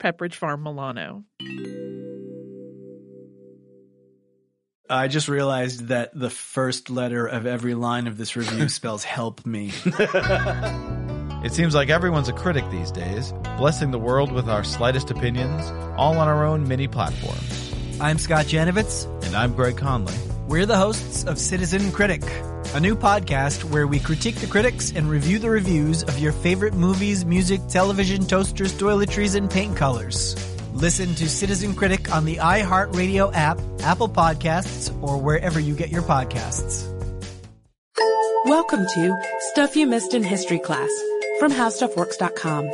Pepperidge Farm Milano. I just realized that the first letter of every line of this review spells help me. It seems like everyone's a critic these days, blessing the world with our slightest opinions, all on our own mini platforms. I'm Scott Janovitz. And I'm Greg Conley. We're the hosts of Citizen Critic, a new podcast where we critique the critics and review the reviews of your favorite movies, music, television, toasters, toiletries, and paint colors. Listen to Citizen Critic on the iHeartRadio app, Apple Podcasts, or wherever you get your podcasts. Welcome to Stuff You Missed in History Class from HowStuffWorks.com.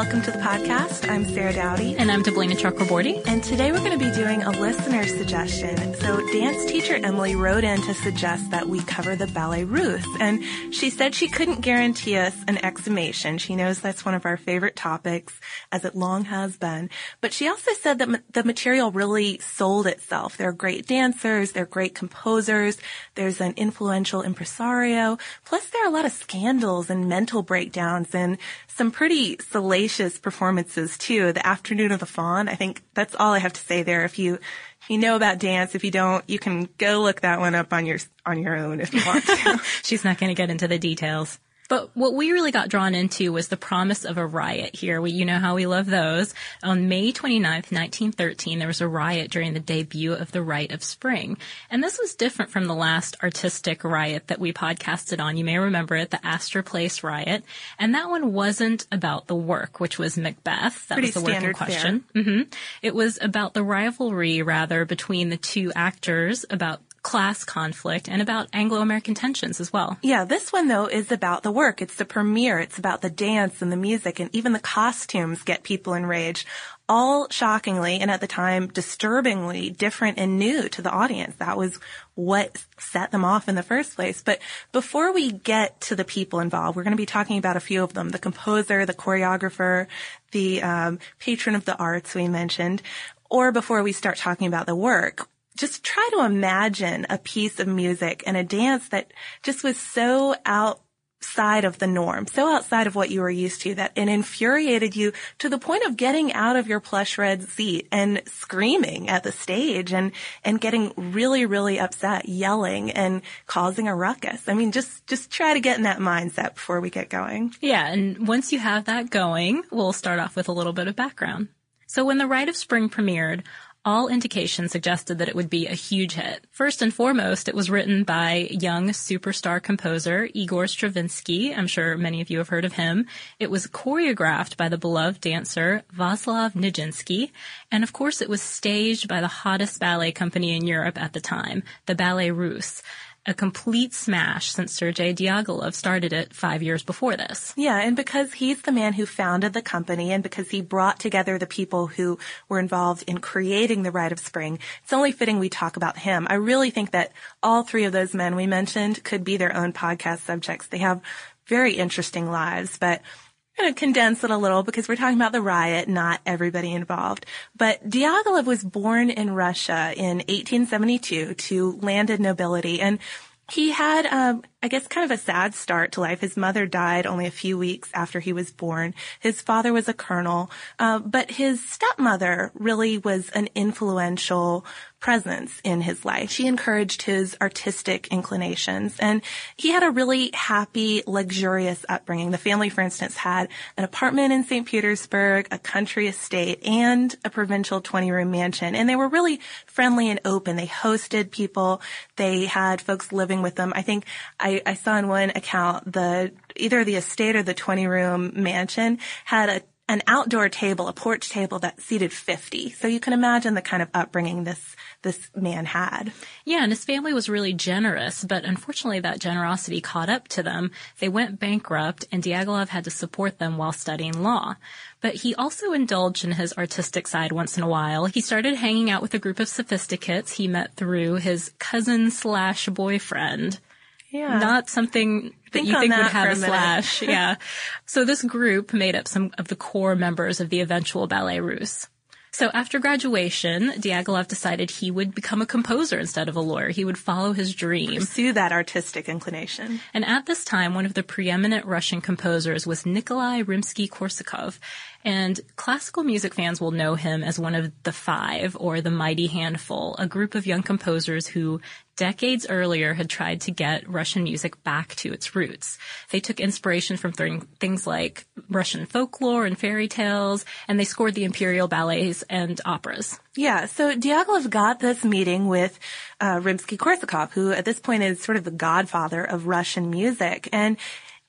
welcome to the podcast. I'm Sarah Dowdy. And I'm Deblina Chakraborty. And today we're going to be doing a listener suggestion. So dance teacher Emily wrote in to suggest that we cover the ballet Russe. And she said she couldn't guarantee us an exhumation. She knows that's one of our favorite topics, as it long has been. But she also said that ma- the material really sold itself. They're great dancers. They're great composers. There's an influential impresario. Plus there are a lot of scandals and mental breakdowns and some pretty salacious performances too. The Afternoon of the Faun. I think that's all I have to say there. If you if you know about dance, if you don't, you can go look that one up on your on your own if you want to. She's not going to get into the details. But what we really got drawn into was the promise of a riot here. We, you know how we love those. On May 29th, 1913, there was a riot during the debut of The Rite of Spring. And this was different from the last artistic riot that we podcasted on. You may remember it, the Astor Place riot. And that one wasn't about the work, which was Macbeth. That Pretty was the work in question. hmm It was about the rivalry, rather, between the two actors, about class conflict and about Anglo-American tensions as well. Yeah, this one though is about the work. It's the premiere. It's about the dance and the music and even the costumes get people enraged. All shockingly and at the time disturbingly different and new to the audience. That was what set them off in the first place. But before we get to the people involved, we're going to be talking about a few of them. The composer, the choreographer, the um, patron of the arts we mentioned. Or before we start talking about the work, just try to imagine a piece of music and a dance that just was so outside of the norm, so outside of what you were used to that it infuriated you to the point of getting out of your plush red seat and screaming at the stage and, and getting really, really upset, yelling and causing a ruckus. I mean, just, just try to get in that mindset before we get going. Yeah, and once you have that going, we'll start off with a little bit of background. So when The Rite of Spring premiered, all indications suggested that it would be a huge hit. First and foremost, it was written by young superstar composer Igor Stravinsky. I'm sure many of you have heard of him. It was choreographed by the beloved dancer Vaslav Nijinsky. And of course, it was staged by the hottest ballet company in Europe at the time, the Ballet Russe a complete smash since Sergei Diaghilev started it five years before this. Yeah, and because he's the man who founded the company and because he brought together the people who were involved in creating the Rite of Spring, it's only fitting we talk about him. I really think that all three of those men we mentioned could be their own podcast subjects. They have very interesting lives, but going to condense it a little because we're talking about the riot, not everybody involved. But Diaghilev was born in Russia in 1872 to landed nobility and he had, um, I guess, kind of a sad start to life. His mother died only a few weeks after he was born. His father was a colonel, uh, but his stepmother really was an influential presence in his life. She encouraged his artistic inclinations and he had a really happy, luxurious upbringing. The family, for instance, had an apartment in St. Petersburg, a country estate, and a provincial 20 room mansion. And they were really friendly and open. They hosted people. They had folks living with them. I think I I, I saw in one account the either the estate or the 20 room mansion had a an outdoor table, a porch table that seated 50. So you can imagine the kind of upbringing this this man had. Yeah, and his family was really generous, but unfortunately that generosity caught up to them. They went bankrupt and Diaghilev had to support them while studying law. But he also indulged in his artistic side once in a while. He started hanging out with a group of sophisticates he met through his cousin slash boyfriend. Yeah. Not something that Think you think would have a a slash. yeah. So this group made up some of the core members of the eventual Ballet Russe. So after graduation, Diaghilev decided he would become a composer instead of a lawyer. He would follow his dream. Pursue that artistic inclination. And at this time, one of the preeminent Russian composers was Nikolai Rimsky-Korsakov. And classical music fans will know him as one of the five or the mighty handful, a group of young composers who decades earlier had tried to get Russian music back to its roots. They took inspiration from th- things like Russian folklore and fairy tales, and they scored the imperial ballets and operas. Yeah, so Diaghilev got this meeting with uh, Rimsky-Korsakov, who at this point is sort of the godfather of Russian music, and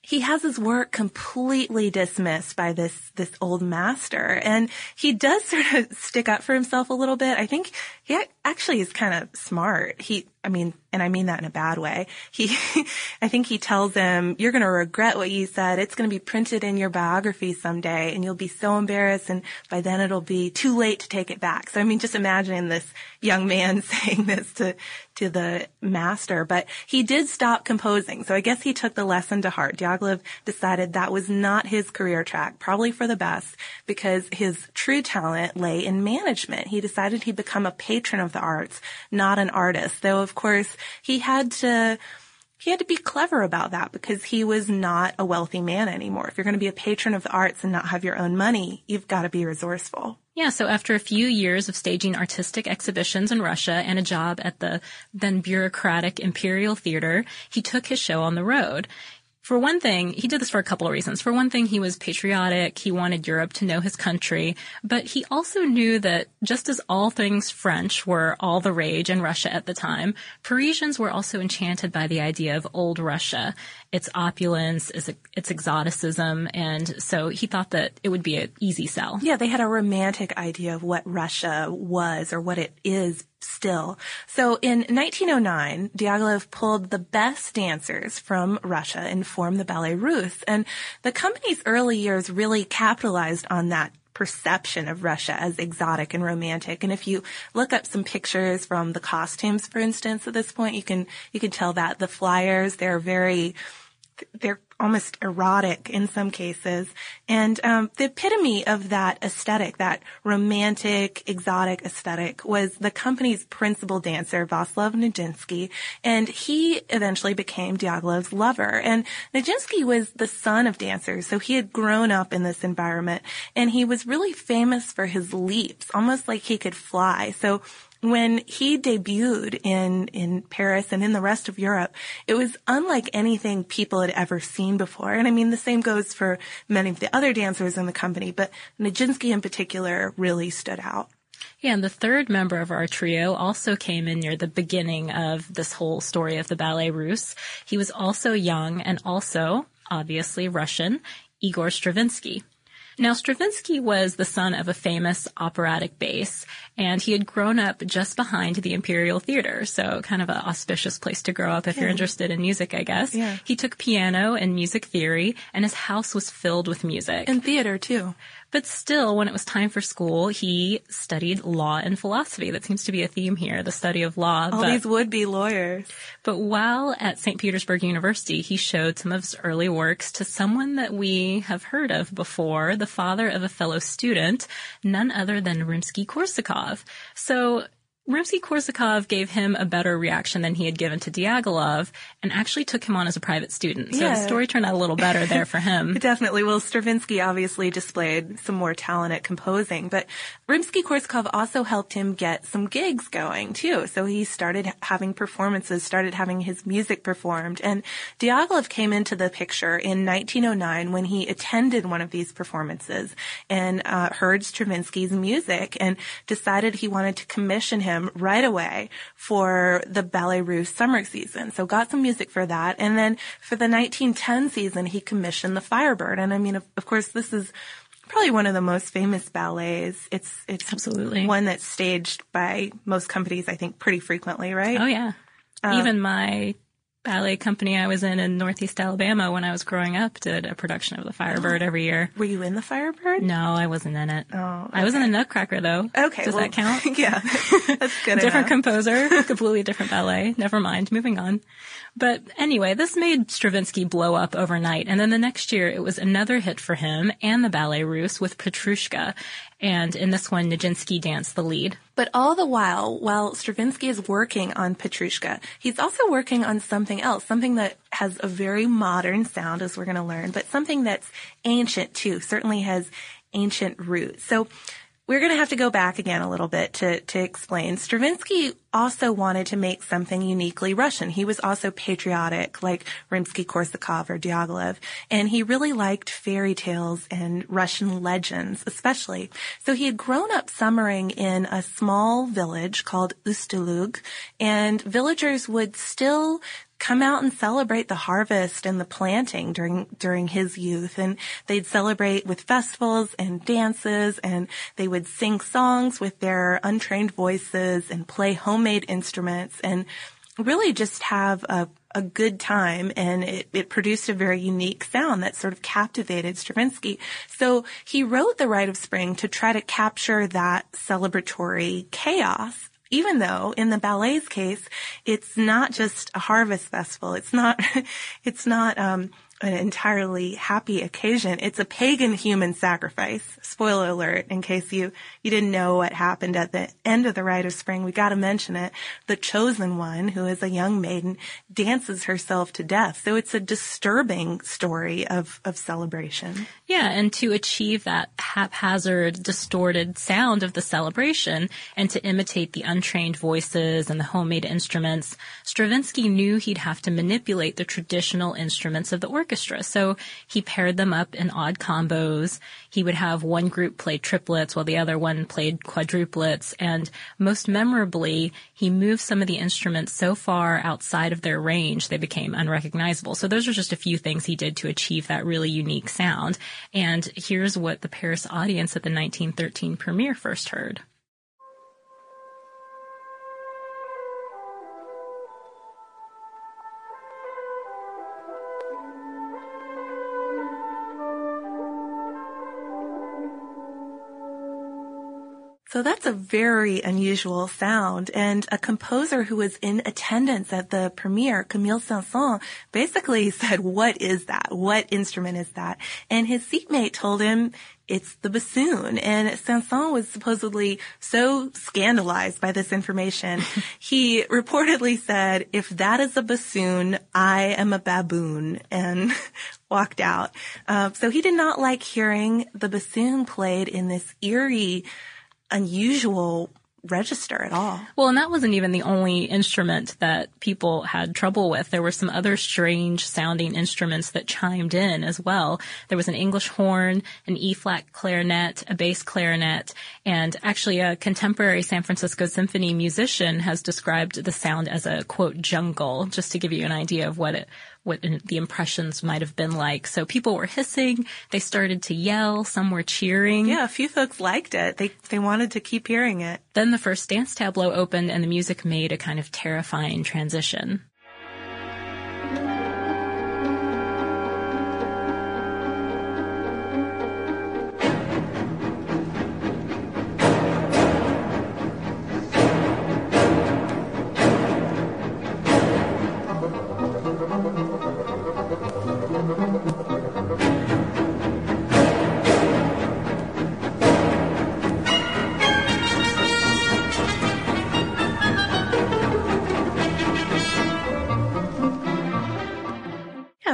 he has his work completely dismissed by this this old master, and he does sort of stick up for himself a little bit. I think he actually is kind of smart. He, I mean, and I mean that in a bad way. He, I think he tells him, "You're going to regret what you said. It's going to be printed in your biography someday, and you'll be so embarrassed, and by then it'll be too late to take it back." So I mean, just imagining this young man saying this to to the master, but he did stop composing. So I guess he took the lesson to heart. Diaghilev decided that was not his career track, probably for the best, because his true talent lay in management. He decided he'd become a patron of the arts, not an artist. Though of course he had to he had to be clever about that because he was not a wealthy man anymore. If you're going to be a patron of the arts and not have your own money, you've got to be resourceful. Yeah, so after a few years of staging artistic exhibitions in Russia and a job at the then bureaucratic Imperial Theater, he took his show on the road. For one thing, he did this for a couple of reasons. For one thing, he was patriotic. He wanted Europe to know his country. But he also knew that just as all things French were all the rage in Russia at the time, Parisians were also enchanted by the idea of old Russia, its opulence, its, exoticism. And so he thought that it would be an easy sell. Yeah, they had a romantic idea of what Russia was or what it is still. So in 1909, Diaghilev pulled the best dancers from Russia and formed the Ballet Russe. And the company's early years really capitalized on that perception of Russia as exotic and romantic. And if you look up some pictures from the costumes, for instance, at this point, you can, you can tell that the flyers, they're very, they're almost erotic in some cases. And um, the epitome of that aesthetic, that romantic, exotic aesthetic, was the company's principal dancer, Vaslav Nijinsky. And he eventually became Diaghilev's lover. And Nijinsky was the son of dancers, so he had grown up in this environment. And he was really famous for his leaps, almost like he could fly. So when he debuted in, in Paris and in the rest of Europe, it was unlike anything people had ever seen before. And I mean, the same goes for many of the other dancers in the company, but Nijinsky in particular really stood out. Yeah, and the third member of our trio also came in near the beginning of this whole story of the Ballet Russe. He was also young and also, obviously, Russian, Igor Stravinsky. Now, Stravinsky was the son of a famous operatic bass, and he had grown up just behind the Imperial Theater, so kind of an auspicious place to grow up if you're interested in music, I guess. Yeah. He took piano and music theory, and his house was filled with music. And theater too. But still, when it was time for school, he studied law and philosophy. That seems to be a theme here, the study of law. All but, these would-be lawyers. but while at St. Petersburg University, he showed some of his early works to someone that we have heard of before, the father of a fellow student, none other than Rimsky-Korsakov. So Rimsky-Korsakov gave him a better reaction than he had given to Diaghilev and actually took him on as a private student. So Yeah. the story turned out a little better there for him. Definitely. Well, Stravinsky obviously displayed some more talent at composing, but Rimsky-Korsakov also helped him get some gigs going too. So he started having performances, started having his music performed, and Diaghilev came into the picture in 1909 when he attended one of these performances and uh, heard Stravinsky's music and decided he wanted to commission him him right away for the Ballet Russe summer season. So got some music for that. And then for the 1910 season, he commissioned the Firebird. And I mean, of, of course, this is probably one of the most famous ballets. It's, it's Absolutely. one that's staged by most companies, I think, pretty frequently, right? Oh yeah. Uh, Even my ballet company I was in in Northeast Alabama when I was growing up did a production of the Firebird every year. Were you in the Firebird? No, I wasn't in it. Oh, I was in a Nutcracker though. Okay. Does well, that count? yeah. That's good different composer, completely different ballet. Never mind, moving on. But anyway, this made Stravinsky blow up overnight. And then the next year, it was another hit for him and the Ballet Russe with Petrushka. And in this one, Nijinsky danced the lead. But all the while, while Stravinsky is working on Petrushka, he's also working on something else, something that has a very modern sound, as we're going to learn, but something that's ancient too, certainly has ancient roots. So we're going to have to go back again a little bit to, to explain. Stravinsky also wanted to make something uniquely Russian. He was also patriotic, like Rimsky-Korsakov or Diaghilev, and he really liked fairy tales and Russian legends, especially. So he had grown up summering in a small village called Ustylug, and villagers would still come out and celebrate the harvest and the planting during during his youth. And they'd celebrate with festivals and dances and they would sing songs with their untrained voices and play homemade instruments and really just have a a good time. And it, it produced a very unique sound that sort of captivated Stravinsky. So he wrote The Rite of Spring to try to capture that celebratory chaos even though in the ballet's case, it's not just a harvest festival. It's not, it's not, um, an entirely happy occasion. It's a pagan human sacrifice. Spoiler alert, in case you, you didn't know what happened at the end of the Rite of Spring, we gotta mention it. The chosen one, who is a young maiden, dances herself to death. So it's a disturbing story of, of celebration. Yeah, and to achieve that haphazard, distorted sound of the celebration and to imitate the untrained voices and the homemade instruments, Stravinsky knew he'd have to manipulate the traditional instruments of the orchestra. So he paired them up in odd combos. He would have one group play triplets while the other one played quadruplets. And most memorably, he moved some of the instruments so far outside of their range they became unrecognizable. So those are just a few things he did to achieve that really unique sound. And here's what the Paris audience at the 1913 premiere first heard. So that's a very unusual sound. And a composer who was in attendance at the premiere, Camille Saint-Saëns, basically said, what is that? What instrument is that? And his seatmate told him, it's the bassoon. And Saint-Saëns was supposedly so scandalized by this information. he reportedly said, if that is a bassoon, I am a baboon and walked out. Uh, so he did not like hearing the bassoon played in this eerie, unusual register at all. Well, and that wasn't even the only instrument that people had trouble with. There were some other strange sounding instruments that chimed in as well. There was an English horn, an E flat clarinet, a bass clarinet, and actually a contemporary San Francisco symphony musician has described the sound as a quote jungle, just to give you an idea of what it what the impressions might have been like. So people were hissing, they started to yell, some were cheering. Yeah, a few folks liked it. They they wanted to keep hearing it. Then the first dance tableau opened and the music made a kind of terrifying transition.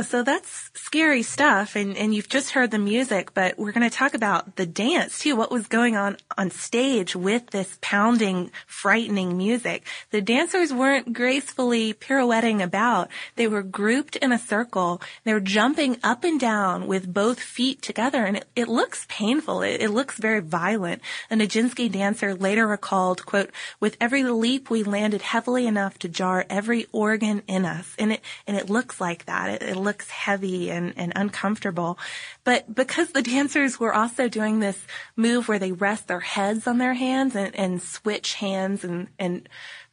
So that's scary stuff and, and you've just heard the music, but we're going to talk about the dance too. What was going on on stage with this pounding, frightening music? The dancers weren't gracefully pirouetting about. They were grouped in a circle. They were jumping up and down with both feet together and it, it looks painful. It, it looks very violent. A Nijinsky dancer later recalled, quote, with every leap we landed heavily enough to jar every organ in us. And it, and it looks like that. It, it looks heavy and, and uncomfortable. But because the dancers were also doing this move where they rest their heads on their hands and, and switch hands and, and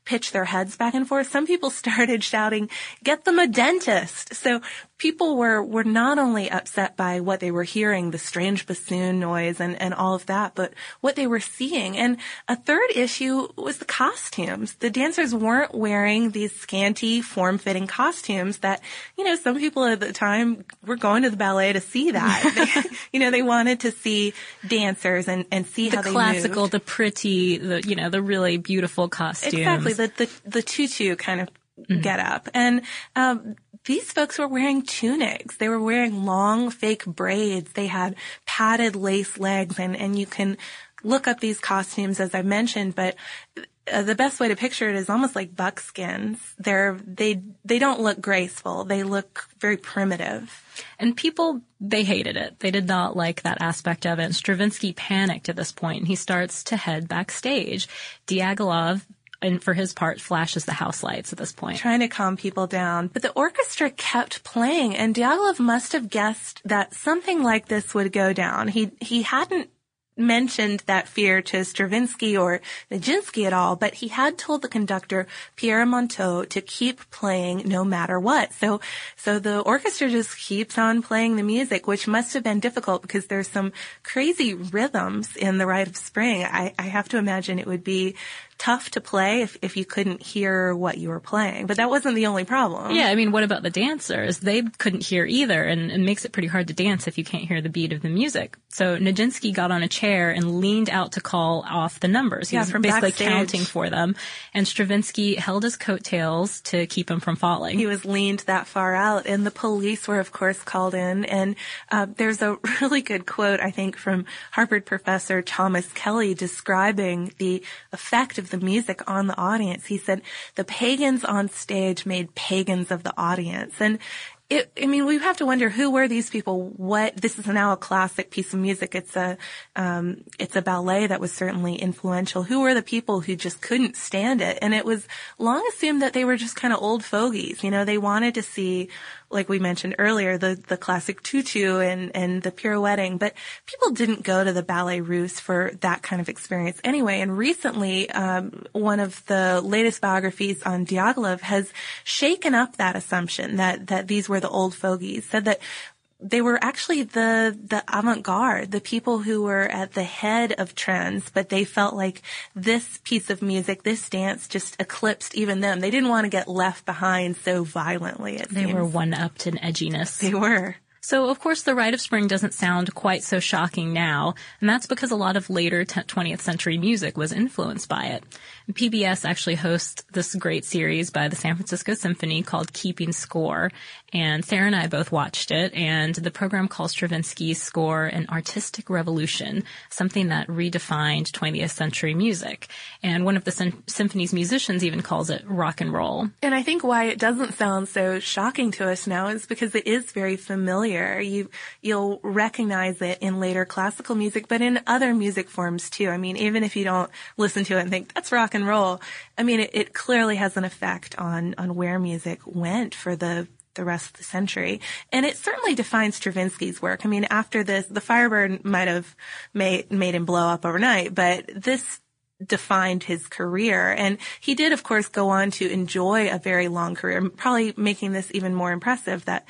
pitch their heads back and forth, some people started shouting, get them a dentist. So people were, were not only upset by what they were hearing, the strange bassoon noise and, and all of that, but what they were seeing. And a third issue was the costumes. The dancers weren't wearing these scanty, form-fitting costumes that, you know, some people at the time were going to the ballet to see that. they, you know, they wanted to see dancers and, and see the how they classical, moved. the pretty, the you know, the really beautiful costumes. Exactly, the the, the tutu kind of get up. And um, these folks were wearing tunics. They were wearing long fake braids. They had padded lace legs, and and you can look up these costumes as I mentioned, but. Uh, the best way to picture it is almost like buckskins. They're they they don't look graceful. They look very primitive. And people, they hated it. They did not like that aspect of it. Stravinsky panicked at this point and he starts to head backstage. Diaghilev, and for his part, flashes the house lights at this point. trying to calm people down. But the orchestra kept playing, and Diaghilev must have guessed that something like this would go down. He he hadn't mentioned that fear to Stravinsky or Nijinsky at all, but he had told the conductor Pierre Monteux to keep playing no matter what. So so the orchestra just keeps on playing the music, which must have been difficult because there's some crazy rhythms in the Rite of Spring. I, I have to imagine it would be tough to play if, if you couldn't hear what you were playing. But that wasn't the only problem. Yeah, I mean, what about the dancers? They couldn't hear either, and it makes it pretty hard to dance if you can't hear the beat of the music. So Nijinsky got on a chair and leaned out to call off the numbers. He Yeah, was from basically backstage. counting for them, and Stravinsky held his coattails to keep him from falling. He was leaned that far out, and the police were, of course, called in. And uh, there's a really good quote, I think, from Harvard professor Thomas Kelly describing the effect of the music on the audience. He said, "The pagans on stage made pagans of the audience," and it, I mean, we have to wonder who were these people? What this is now a classic piece of music. It's a um, it's a ballet that was certainly influential. Who were the people who just couldn't stand it? And it was long assumed that they were just kind of old fogies. You know, they wanted to see, like we mentioned earlier, the the classic tutu and and the pirouetting. But people didn't go to the ballet russe for that kind of experience anyway. And recently, um, one of the latest biographies on Diaghilev has shaken up that assumption that that these were the old fogies. Said that they were actually the the avant-garde, the people who were at the head of trends, but they felt like this piece of music, this dance just eclipsed even them. They didn't want to get left behind so violently. It They seems. were one upped in edginess. They were. So, of course, the Rite of Spring doesn't sound quite so shocking now, and that's because a lot of later t- 20th century music was influenced by it. PBS actually hosts this great series by the San Francisco Symphony called Keeping Score, and Sarah and I both watched it, and the program calls Stravinsky's score an artistic revolution, something that redefined 20th century music. And one of the sym- symphony's musicians even calls it rock and roll. And I think why it doesn't sound so shocking to us now is because it is very familiar. You, you'll recognize it in later classical music, but in other music forms too. I mean, even if you don't listen to it and think that's rock and roll, I mean, it, it clearly has an effect on, on where music went for the the rest of the century. And it certainly defines Stravinsky's work. I mean, after this, the Firebird might have made, made him blow up overnight, but this defined his career. And he did, of course, go on to enjoy a very long career, probably making this even more impressive that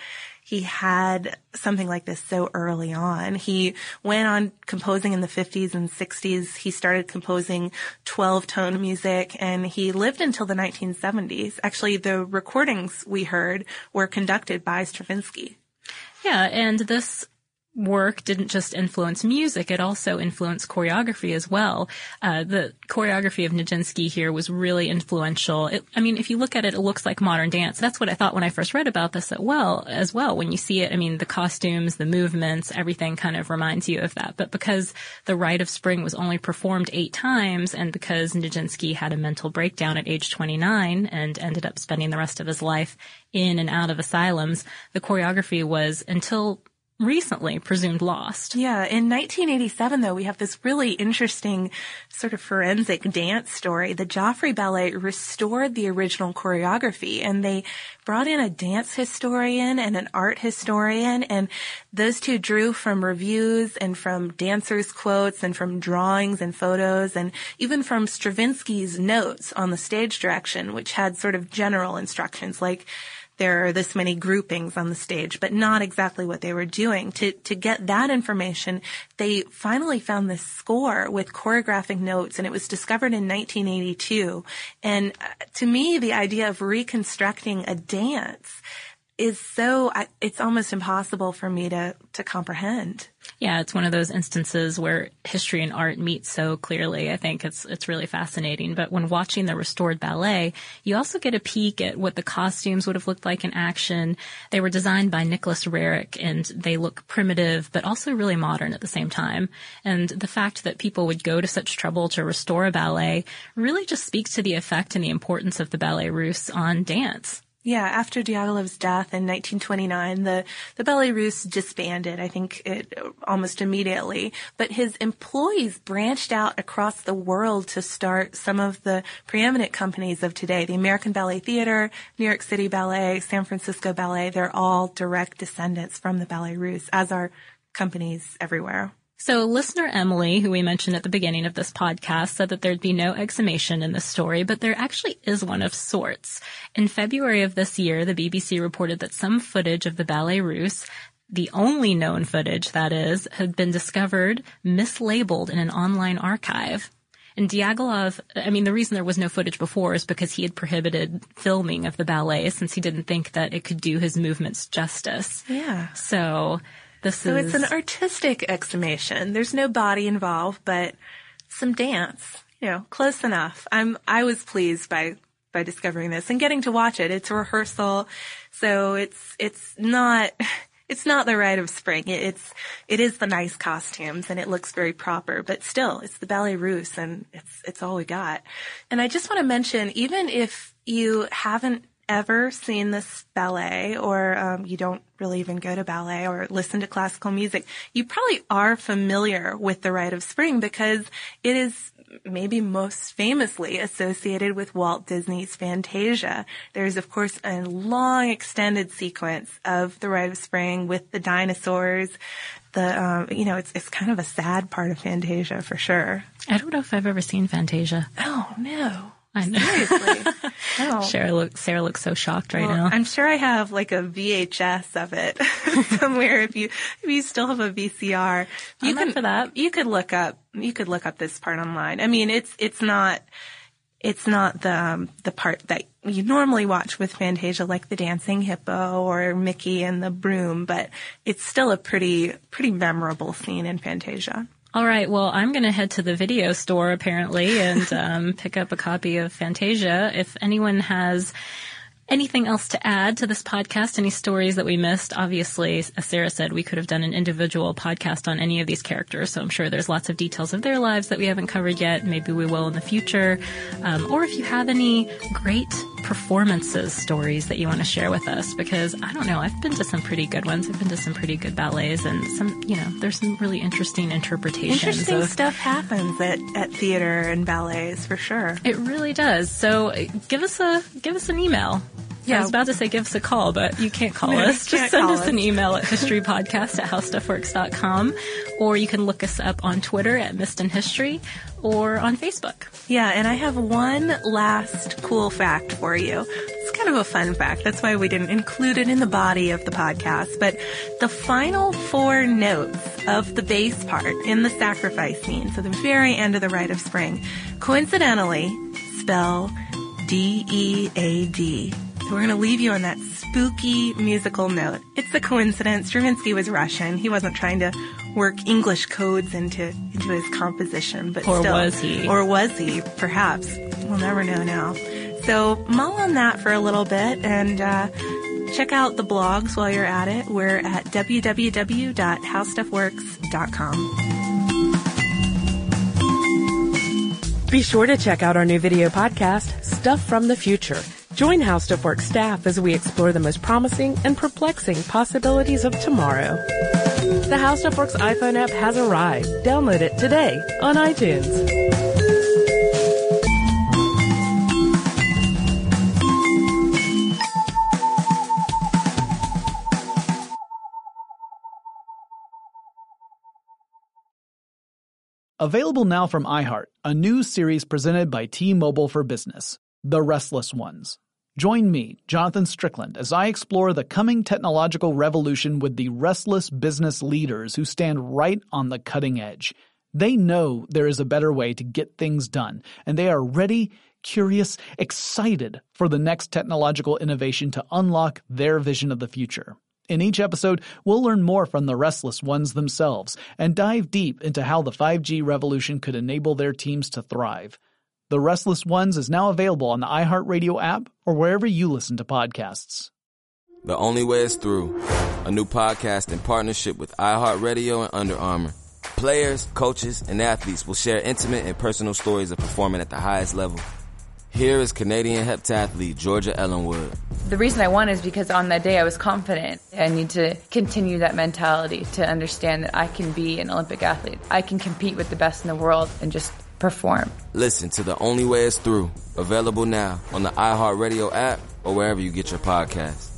he had something like this so early on. He went on composing in the 50s and 60s. He started composing 12 tone music and he lived until the 1970s. Actually, the recordings we heard were conducted by Stravinsky. Yeah, and this work didn't just influence music, it also influenced choreography as well. Uh, the choreography of Nijinsky here was really influential. It, I mean, if you look at it, it looks like modern dance. That's what I thought when I first read about this well, as well. When you see it, I mean, the costumes, the movements, everything kind of reminds you of that. But because the Rite of Spring was only performed eight times and because Nijinsky had a mental breakdown at age 29 and ended up spending the rest of his life in and out of asylums, the choreography was until recently presumed lost. Yeah, in 1987 though, we have this really interesting sort of forensic dance story. The Joffrey Ballet restored the original choreography and they brought in a dance historian and an art historian and those two drew from reviews and from dancers quotes and from drawings and photos and even from Stravinsky's notes on the stage direction, which had sort of general instructions like there are this many groupings on the stage, but not exactly what they were doing. To, to get that information, they finally found this score with choreographic notes and it was discovered in 1982. And uh, to me, the idea of reconstructing a dance is so, it's almost impossible for me to, to comprehend. Yeah, it's one of those instances where history and art meet so clearly. I think it's it's really fascinating. But when watching the restored ballet, you also get a peek at what the costumes would have looked like in action. They were designed by Nicholas Roerich and they look primitive but also really modern at the same time. And the fact that people would go to such trouble to restore a ballet really just speaks to the effect and the importance of the ballet russe on dance. Yeah, after Diaghilev's death in 1929, the, the Ballet Russe disbanded, I think it almost immediately, but his employees branched out across the world to start some of the preeminent companies of today. The American Ballet Theater, New York City Ballet, San Francisco Ballet, they're all direct descendants from the Ballet Russe, as are companies everywhere. So listener Emily, who we mentioned at the beginning of this podcast, said that there'd be no exhumation in this story, but there actually is one of sorts. In February of this year, the BBC reported that some footage of the Ballet Russe the only known footage, that is, had been discovered mislabeled in an online archive. And Diaghilev, I mean, the reason there was no footage before is because he had prohibited filming of the ballet since he didn't think that it could do his movements justice. Yeah. So this so is it's an artistic exhumation. There's no body involved, but some dance. You know, close enough. I'm I was pleased by by discovering this and getting to watch it. It's a rehearsal, so it's it's not it's not the rite of spring. It, it's it is the nice costumes and it looks very proper, but still, it's the ballet russe and it's it's all we got. And I just want to mention, even if you haven't ever seen this ballet or um, you don't really even go to ballet or listen to classical music, you probably are familiar with the Rite of Spring because it is maybe most famously associated with Walt Disney's Fantasia. There's of course a long extended sequence of the Rite of Spring with the dinosaurs. The um, you know it's it's kind of a sad part of Fantasia for sure. I don't know if I've ever seen Fantasia. Oh no. I know. Seriously. oh. Sarah, look, Sarah looks so shocked right well, now. I'm sure I have like a VHS of it somewhere. If you if you still have a VCR, you I'm can for that. You could look up you could look up this part online. I mean, it's it's not it's not the um, the part that you normally watch with Fantasia, like the dancing hippo or Mickey and the broom, but it's still a pretty pretty memorable scene in Fantasia. All right. Well, I'm going to head to the video store apparently and um, pick up a copy of Fantasia. If anyone has Anything else to add to this podcast? Any stories that we missed? Obviously, as Sarah said, we could have done an individual podcast on any of these characters, so I'm sure there's lots of details of their lives that we haven't covered yet. Maybe we will in the future. Um, or if you have any great performances stories that you want to share with us, because I don't know, I've been to some pretty good ones. I've been to some pretty good ballets, and some, you know, there's some really interesting interpretations. Interesting of, stuff happens at, at theater and ballets for sure. It really does. So give us a give us an email. Yeah. I was about to say give us a call, but you can't call No, us. Just can't send us us. an email at historypodcast at howstuffworks.com or you can look us up on Twitter at Missed in History or on Facebook. Yeah, and I have one last cool fact for you. It's kind of a fun fact. That's why we didn't include it in the body of the podcast. But the final four notes of the bass part in the sacrifice scene, so the very end of the Rite of Spring, coincidentally spell D-E-A-D. So we're going to leave you on that spooky musical note. It's a coincidence. Stravinsky was Russian. He wasn't trying to work English codes into into his composition, but Or still, was he? Or was he? Perhaps we'll never know now. So mull on that for a little bit and. Uh, Check out the blogs while you're at it. We're at www.howstuffworks.com. Be sure to check out our new video podcast, Stuff from the Future. Join HowStuffWorks staff as we explore the most promising and perplexing possibilities of tomorrow. The HowStuffWorks iPhone app has arrived. Download it today on iTunes. Available now from iHeart, a new series presented by T-Mobile for Business, The Restless Ones. Join me, Jonathan Strickland, as I explore the coming technological revolution with the restless business leaders who stand right on the cutting edge. They know there is a better way to get things done, and they are ready, curious, excited for the next technological innovation to unlock their vision of the future. In each episode, we'll learn more from the restless ones themselves and dive deep into how the 5G revolution could enable their teams to thrive. The Restless Ones is now available on the iHeartRadio app or wherever you listen to podcasts. The Only Way is Through, a new podcast in partnership with iHeartRadio and Under Armour. Players, coaches, and athletes will share intimate and personal stories of performing at the highest level. Here is Canadian heptathlete Georgia Ellenwood. The reason I won is because on that day I was confident. I need to continue that mentality to understand that I can be an Olympic athlete. I can compete with the best in the world and just perform. Listen to The Only Way is Through, available now on the iHeartRadio app or wherever you get your podcasts.